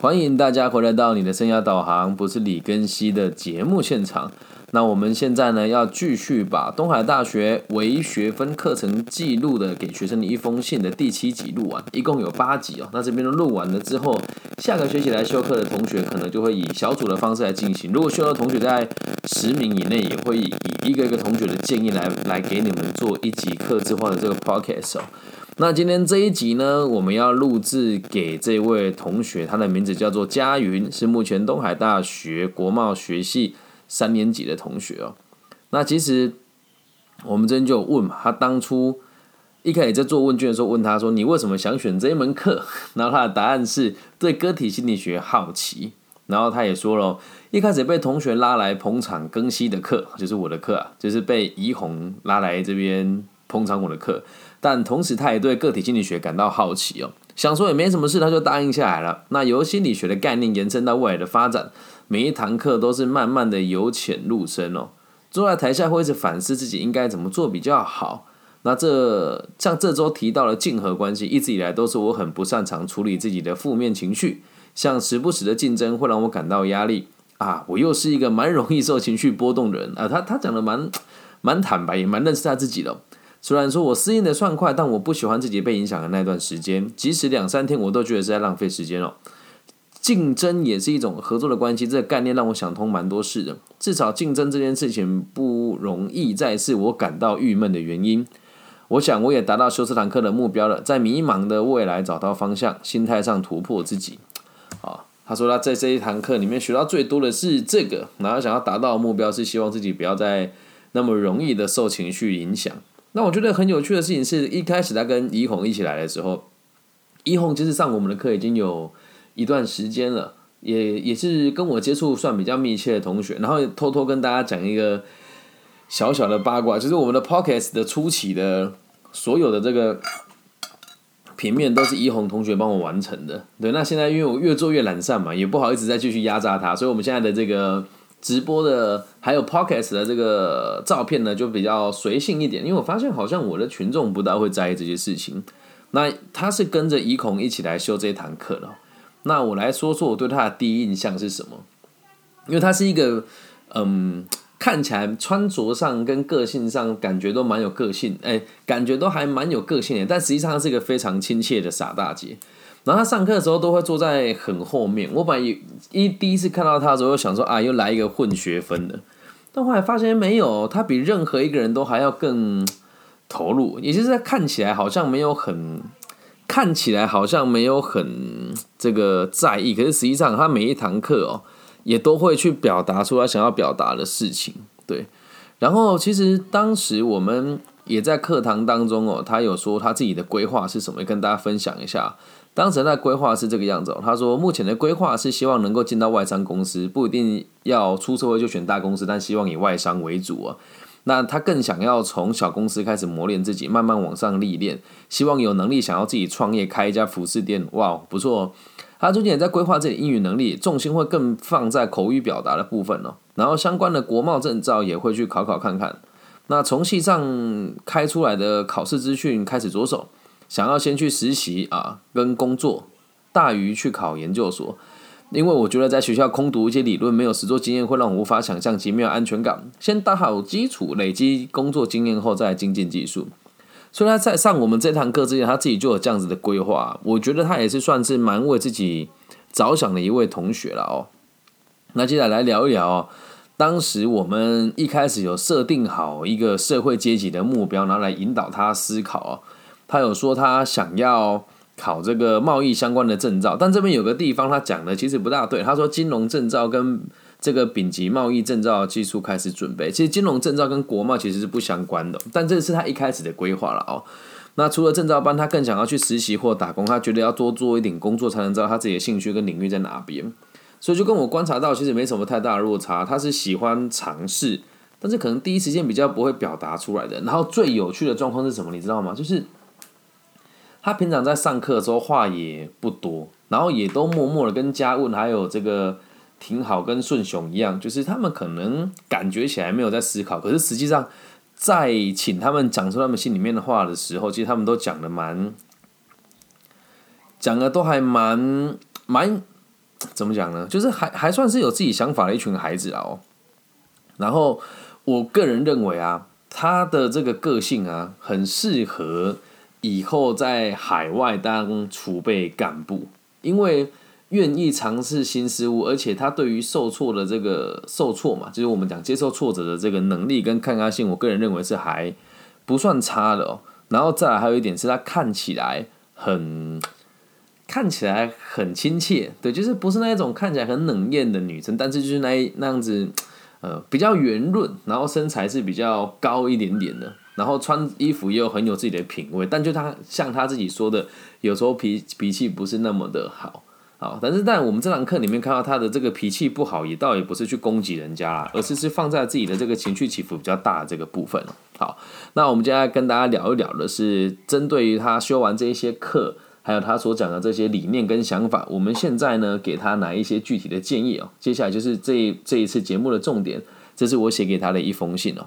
欢迎大家回来到你的生涯导航，不是李根熙的节目现场。那我们现在呢，要继续把东海大学唯学分课程记录的给学生的一封信的第七集录完，一共有八集哦。那这边都录完了之后，下个学期来修课的同学可能就会以小组的方式来进行。如果修的同学在十名以内，也会以一个一个同学的建议来来给你们做一集课制化的这个 podcast 哦。那今天这一集呢，我们要录制给这位同学，他的名字叫做嘉云，是目前东海大学国贸学系三年级的同学哦。那其实我们之前就有问嘛，他当初一开始在做问卷的时候，问他说：“你为什么想选这一门课？” 然后他的答案是对个体心理学好奇。然后他也说了，一开始被同学拉来捧场更新的课，就是我的课啊，就是被怡红拉来这边捧场我的课。但同时，他也对个体心理学感到好奇哦，想说也没什么事，他就答应下来了。那由心理学的概念延伸到未来的发展，每一堂课都是慢慢的由浅入深哦。坐在台下会一直反思自己应该怎么做比较好。那这像这周提到了竞合关系，一直以来都是我很不擅长处理自己的负面情绪，像时不时的竞争会让我感到压力啊。我又是一个蛮容易受情绪波动的人啊。他他讲的蛮蛮坦白，也蛮认识他自己的。虽然说我适应的算快，但我不喜欢自己被影响的那段时间，即使两三天，我都觉得是在浪费时间哦。竞争也是一种合作的关系，这个概念让我想通蛮多事的。至少竞争这件事情不容易，再是我感到郁闷的原因。我想我也达到修这堂课的目标了，在迷茫的未来找到方向，心态上突破自己。啊，他说他在这一堂课里面学到最多的是这个，然后想要达到目标是希望自己不要再那么容易的受情绪影响。那我觉得很有趣的事情是，一开始他跟怡红一起来的时候，怡红其实上我们的课已经有一段时间了，也也是跟我接触算比较密切的同学。然后偷偷跟大家讲一个小小的八卦，就是我们的 Pockets 的初期的所有的这个平面都是怡红同学帮我完成的。对，那现在因为我越做越懒散嘛，也不好意思再继续压榨他，所以我们现在的这个。直播的还有 podcast 的这个照片呢，就比较随性一点，因为我发现好像我的群众不大会在意这些事情。那他是跟着怡孔一起来修这一堂课的。那我来说说我对他的第一印象是什么？因为他是一个嗯，看起来穿着上跟个性上感觉都蛮有个性，哎，感觉都还蛮有个性的，但实际上他是一个非常亲切的傻大姐。然后他上课的时候都会坐在很后面。我本来一第一次看到他的时候，想说啊，又来一个混学分的。但后来发现没有，他比任何一个人都还要更投入。也就是他看起来好像没有很，看起来好像没有很这个在意，可是实际上他每一堂课哦，也都会去表达出他想要表达的事情。对。然后其实当时我们也在课堂当中哦，他有说他自己的规划是什么，跟大家分享一下。当时的规划是这个样子哦，他说目前的规划是希望能够进到外商公司，不一定要出社会就选大公司，但希望以外商为主啊。那他更想要从小公司开始磨练自己，慢慢往上历练，希望有能力想要自己创业开一家服饰店。哇，不错！他最近也在规划自己英语能力，重心会更放在口语表达的部分哦。然后相关的国贸证照也会去考考看看。那从系上开出来的考试资讯开始着手。想要先去实习啊，跟工作大于去考研究所，因为我觉得在学校空读一些理论，没有实作经验，会让我无法想象及没有安全感。先打好基础，累积工作经验后再精进技术。所以他在上我们这堂课之前，他自己就有这样子的规划。我觉得他也是算是蛮为自己着想的一位同学了哦。那接下来来聊一聊，当时我们一开始有设定好一个社会阶级的目标，拿来引导他思考。他有说他想要考这个贸易相关的证照，但这边有个地方他讲的其实不大对。他说金融证照跟这个丙级贸易证照技术开始准备，其实金融证照跟国贸其实是不相关的，但这是他一开始的规划了哦。那除了证照班，他更想要去实习或打工，他觉得要多做一点工作才能知道他自己的兴趣跟领域在哪边。所以就跟我观察到，其实没什么太大的落差。他是喜欢尝试，但是可能第一时间比较不会表达出来的。然后最有趣的状况是什么？你知道吗？就是。他平常在上课的时候话也不多，然后也都默默的跟嘉问还有这个挺好跟顺雄一样，就是他们可能感觉起来没有在思考，可是实际上在请他们讲出他们心里面的话的时候，其实他们都讲的蛮讲的都还蛮蛮怎么讲呢？就是还还算是有自己想法的一群孩子啊。哦，然后我个人认为啊，他的这个个性啊，很适合以后在海外当储备干部，因为愿意尝试新事物，而且他对于受挫的这个受挫嘛，就是我们讲接受挫折的这个能力跟抗压性，我个人认为是还不算差的哦。然后再来还有一点是他看起来很。看起来很亲切，对，就是不是那一种看起来很冷艳的女生，但是就是那那样子，呃，比较圆润，然后身材是比较高一点点的，然后穿衣服又很有自己的品味，但就她像她自己说的，有时候脾脾气不是那么的好，好，但是在我们这堂课里面看到她的这个脾气不好，也倒也不是去攻击人家啦，而是是放在自己的这个情绪起伏比较大的这个部分好，那我们接下来跟大家聊一聊的是针对于她修完这一些课。还有他所讲的这些理念跟想法，我们现在呢给他哪一些具体的建议哦？接下来就是这这一次节目的重点，这是我写给他的一封信哦。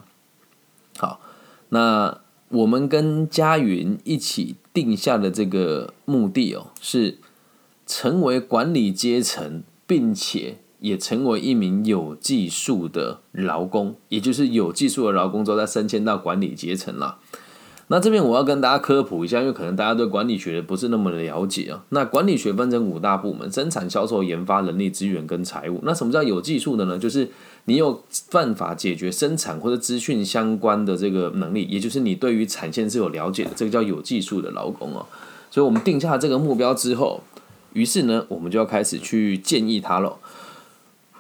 好，那我们跟佳云一起定下的这个目的哦，是成为管理阶层，并且也成为一名有技术的劳工，也就是有技术的劳工之后再升迁到管理阶层了。那这边我要跟大家科普一下，因为可能大家对管理学不是那么的了解啊。那管理学分成五大部门：生产、销售、研发、人力资源跟财务。那什么叫有技术的呢？就是你有办法解决生产或者资讯相关的这个能力，也就是你对于产线是有了解的，这个叫有技术的劳工哦。所以我们定下这个目标之后，于是呢，我们就要开始去建议他了。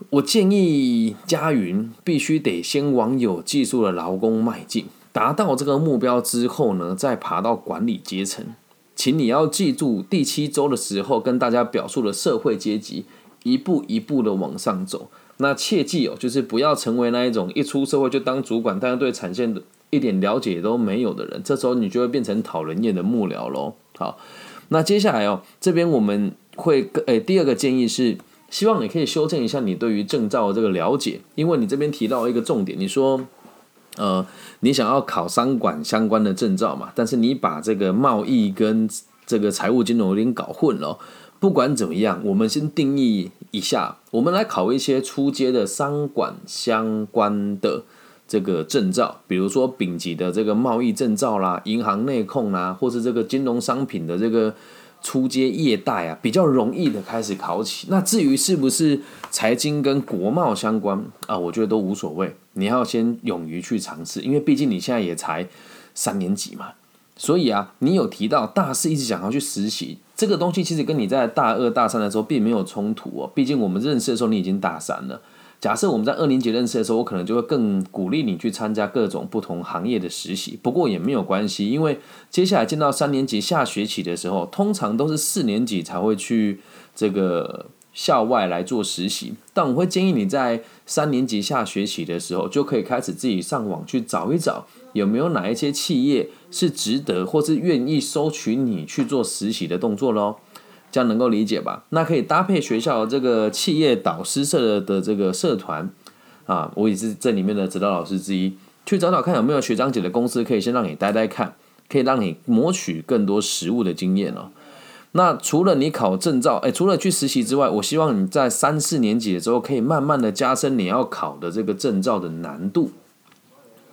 我建议佳云必须得先往有技术的劳工迈进。达到这个目标之后呢，再爬到管理阶层，请你要记住第七周的时候跟大家表述的社会阶级，一步一步的往上走。那切记哦，就是不要成为那一种一出社会就当主管，但是对产线的一点了解都没有的人。这时候你就会变成讨人厌的幕僚喽。好，那接下来哦，这边我们会诶，第二个建议是，希望你可以修正一下你对于证照的这个了解，因为你这边提到一个重点，你说。呃，你想要考商管相关的证照嘛？但是你把这个贸易跟这个财务金融有点搞混了。不管怎么样，我们先定义一下，我们来考一些初阶的商管相关的这个证照，比如说丙级的这个贸易证照啦、银行内控啦，或是这个金融商品的这个。出街业贷啊，比较容易的开始考起。那至于是不是财经跟国贸相关啊，我觉得都无所谓。你要先勇于去尝试，因为毕竟你现在也才三年级嘛。所以啊，你有提到大四一直想要去实习，这个东西其实跟你在大二大三的时候并没有冲突哦。毕竟我们认识的时候你已经大三了。假设我们在二年级认识的时候，我可能就会更鼓励你去参加各种不同行业的实习。不过也没有关系，因为接下来进到三年级下学期的时候，通常都是四年级才会去这个校外来做实习。但我会建议你在三年级下学期的时候，就可以开始自己上网去找一找，有没有哪一些企业是值得或是愿意收取你去做实习的动作喽。这样能够理解吧？那可以搭配学校这个企业导师社的这个社团啊，我也是这里面的指导老师之一，去找找看有没有学长姐的公司可以先让你待待看，可以让你谋取更多实务的经验哦。那除了你考证照，哎，除了去实习之外，我希望你在三四年级的时候可以慢慢的加深你要考的这个证照的难度，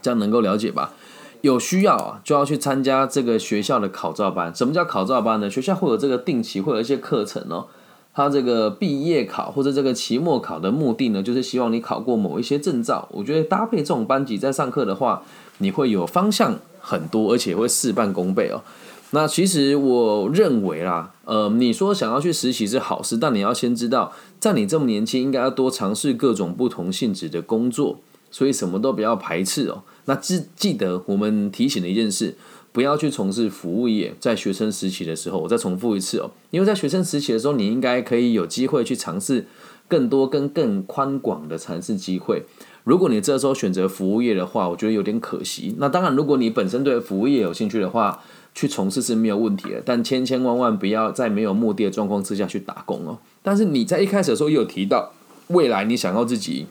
这样能够了解吧？有需要啊，就要去参加这个学校的考照班。什么叫考照班呢？学校会有这个定期会有一些课程哦。它这个毕业考或者这个期末考的目的呢，就是希望你考过某一些证照。我觉得搭配这种班级在上课的话，你会有方向很多，而且会事半功倍哦。那其实我认为啦，呃，你说想要去实习是好事，但你要先知道，在你这么年轻，应该要多尝试各种不同性质的工作。所以什么都不要排斥哦。那记记得我们提醒的一件事，不要去从事服务业。在学生时期的时候，我再重复一次哦，因为在学生时期的时候，你应该可以有机会去尝试更多跟更宽广的尝试机会。如果你这时候选择服务业的话，我觉得有点可惜。那当然，如果你本身对服务业有兴趣的话，去从事是没有问题的。但千千万万不要在没有目的的状况之下去打工哦。但是你在一开始的时候也有提到，未来你想要自己。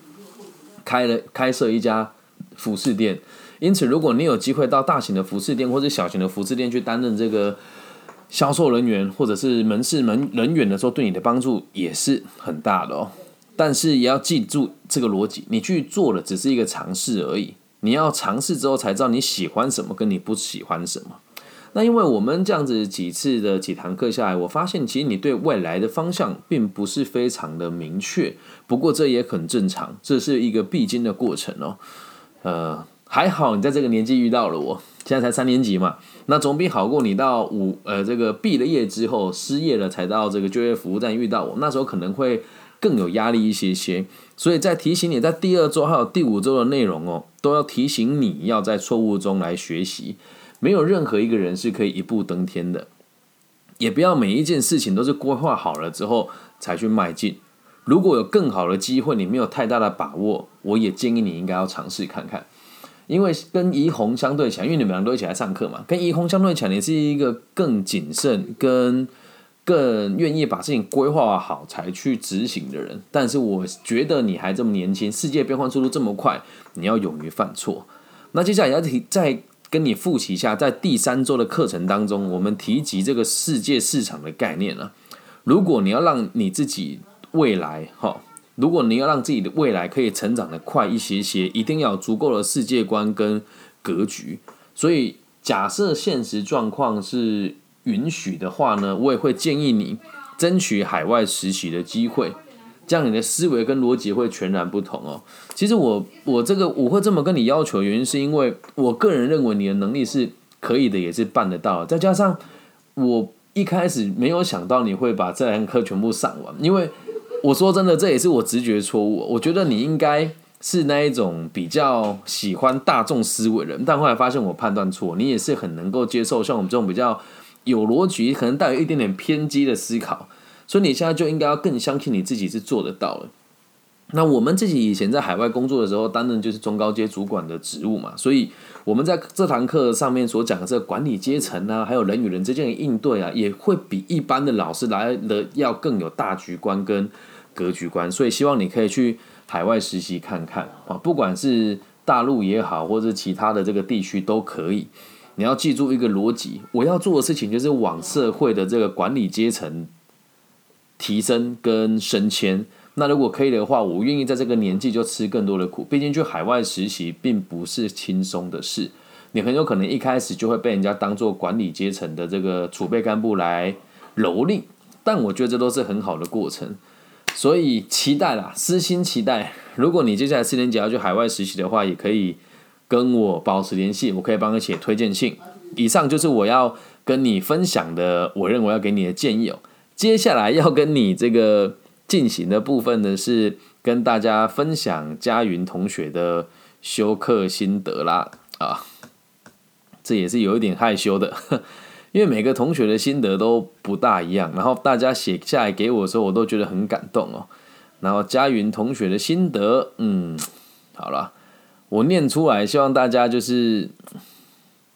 开了开设一家服饰店，因此如果你有机会到大型的服饰店或者小型的服饰店去担任这个销售人员或者是门市门人员的时候，对你的帮助也是很大的哦。但是也要记住这个逻辑，你去做的只是一个尝试而已。你要尝试之后才知道你喜欢什么，跟你不喜欢什么。那因为我们这样子几次的几堂课下来，我发现其实你对未来的方向并不是非常的明确。不过这也很正常，这是一个必经的过程哦。呃，还好你在这个年纪遇到了我，现在才三年级嘛，那总比好过你到五呃这个毕了业之后失业了才到这个就业服务站遇到我，那时候可能会更有压力一些些。所以在提醒你在第二周还有第五周的内容哦，都要提醒你要在错误中来学习。没有任何一个人是可以一步登天的，也不要每一件事情都是规划好了之后才去迈进。如果有更好的机会，你没有太大的把握，我也建议你应该要尝试看看。因为跟怡红相对起来，因为你们俩都一起来上课嘛，跟怡红相对起来，你是一个更谨慎、跟更愿意把事情规划好才去执行的人。但是我觉得你还这么年轻，世界变换速度这么快，你要勇于犯错。那接下来要提在。跟你复习一下，在第三周的课程当中，我们提及这个世界市场的概念了。如果你要让你自己未来哈，如果你要让自己的未来可以成长的快一些些，一定要有足够的世界观跟格局。所以，假设现实状况是允许的话呢，我也会建议你争取海外实习的机会。这样你的思维跟逻辑会全然不同哦。其实我我这个我会这么跟你要求，原因是因为我个人认为你的能力是可以的，也是办得到。再加上我一开始没有想到你会把这堂课全部上完，因为我说真的，这也是我直觉错误。我觉得你应该是那一种比较喜欢大众思维的人，但后来发现我判断错，你也是很能够接受像我们这种比较有逻辑，可能带有一点点偏激的思考。所以你现在就应该要更相信你自己是做得到了。那我们自己以前在海外工作的时候，担任就是中高阶主管的职务嘛，所以我们在这堂课上面所讲的这个管理阶层啊，还有人与人之间的应对啊，也会比一般的老师来的要更有大局观跟格局观。所以希望你可以去海外实习看看啊，不管是大陆也好，或者其他的这个地区都可以。你要记住一个逻辑，我要做的事情就是往社会的这个管理阶层。提升跟升迁，那如果可以的话，我愿意在这个年纪就吃更多的苦。毕竟去海外实习并不是轻松的事，你很有可能一开始就会被人家当做管理阶层的这个储备干部来蹂躏。但我觉得这都是很好的过程，所以期待啦，私心期待。如果你接下来四年级要去海外实习的话，也可以跟我保持联系，我可以帮你写推荐信。以上就是我要跟你分享的，我认为要给你的建议哦。接下来要跟你这个进行的部分呢，是跟大家分享佳云同学的修课心得啦啊，这也是有一点害羞的，因为每个同学的心得都不大一样，然后大家写下来给我的时候，我都觉得很感动哦。然后佳云同学的心得，嗯，好了，我念出来，希望大家就是。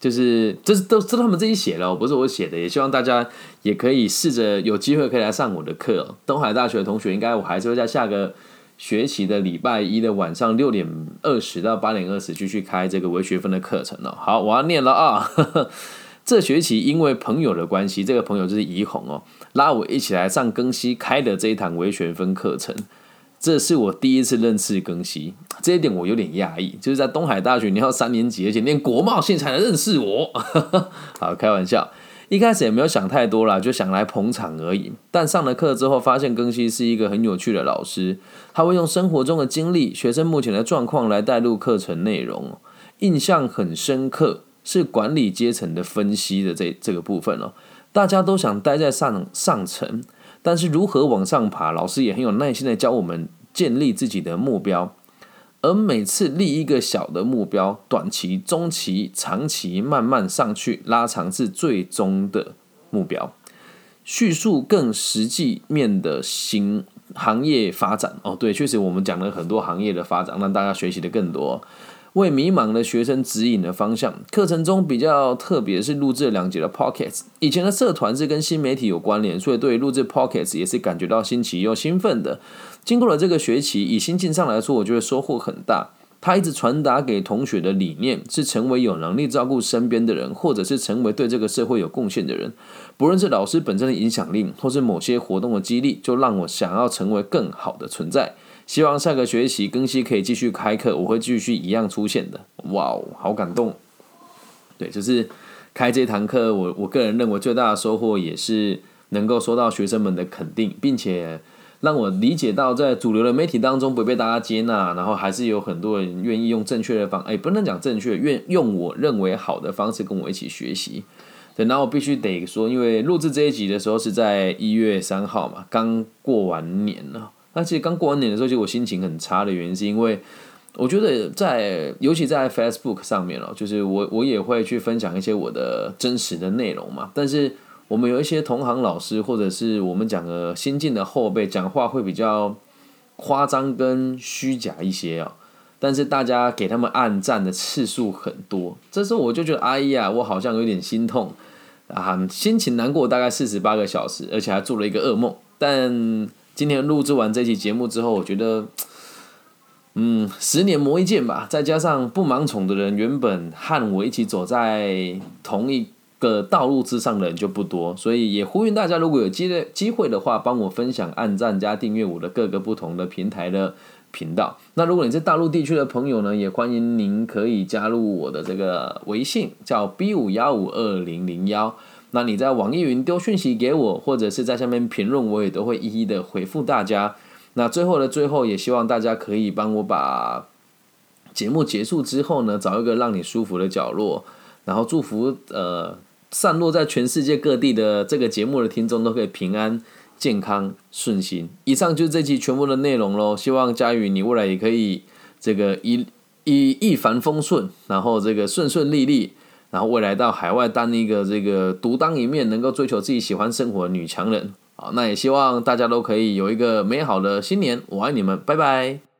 就是这是都是他们自己写的，不是我写的。也希望大家也可以试着有机会可以来上我的课。东海大学的同学，应该我还是会在下个学期的礼拜一的晚上六点二十到八点二十继续开这个微学分的课程了。好，我要念了啊！这学期因为朋友的关系，这个朋友就是怡红哦，拉我一起来上更新开的这一堂微学分课程。这是我第一次认识庚希，这一点我有点讶异。就是在东海大学，你要三年级，而且念国贸线才能认识我。好，开玩笑，一开始也没有想太多啦，就想来捧场而已。但上了课之后，发现庚希是一个很有趣的老师，他会用生活中的经历、学生目前的状况来带入课程内容。印象很深刻是管理阶层的分析的这这个部分哦。大家都想待在上上层。但是如何往上爬，老师也很有耐心的教我们建立自己的目标，而每次立一个小的目标，短期、中期、长期慢慢上去，拉长至最终的目标。叙述更实际面的行行业发展哦，对，确实我们讲了很多行业的发展，让大家学习的更多。为迷茫的学生指引的方向。课程中比较特别是录制了两节的 Pockets。以前的社团是跟新媒体有关联，所以对于录制 Pockets 也是感觉到新奇又兴奋的。经过了这个学期，以心境上来说，我觉得收获很大。他一直传达给同学的理念是成为有能力照顾身边的人，或者是成为对这个社会有贡献的人。不论是老师本身的影响力，或是某些活动的激励，就让我想要成为更好的存在。希望下个学期更新可以继续开课，我会继续一样出现的。哇哦，好感动！对，就是开这堂课，我我个人认为最大的收获也是能够收到学生们的肯定，并且让我理解到在主流的媒体当中不被大家接纳，然后还是有很多人愿意用正确的方，哎，不能讲正确，愿用我认为好的方式跟我一起学习。对，然后我必须得说，因为录制这一集的时候是在一月三号嘛，刚过完年了。那其实刚过完年的时候，其实我心情很差的原因，是因为我觉得在，尤其在 Facebook 上面哦，就是我我也会去分享一些我的真实的内容嘛。但是我们有一些同行老师，或者是我们讲的新进的后辈，讲话会比较夸张跟虚假一些哦。但是大家给他们按赞的次数很多，这时候我就觉得，哎呀，我好像有点心痛啊，心情难过大概四十八个小时，而且还做了一个噩梦，但。今天录制完这期节目之后，我觉得，嗯，十年磨一剑吧。再加上不盲从的人，原本和我一起走在同一个道路之上的人就不多，所以也呼吁大家，如果有机的机会的话，帮我分享、按赞加订阅我的各个不同的平台的频道。那如果你是大陆地区的朋友呢，也欢迎您可以加入我的这个微信，叫 B 五幺五二零零幺。那你在网易云丢讯息给我，或者是在下面评论，我也都会一一的回复大家。那最后的最后，也希望大家可以帮我把节目结束之后呢，找一个让你舒服的角落，然后祝福呃散落在全世界各地的这个节目的听众都可以平安、健康、顺心。以上就是这期全部的内容喽。希望佳宇你未来也可以这个一一一帆风顺，然后这个顺顺利利。然后未来到海外当一个这个独当一面，能够追求自己喜欢生活的女强人，好，那也希望大家都可以有一个美好的新年，我爱你们，拜拜。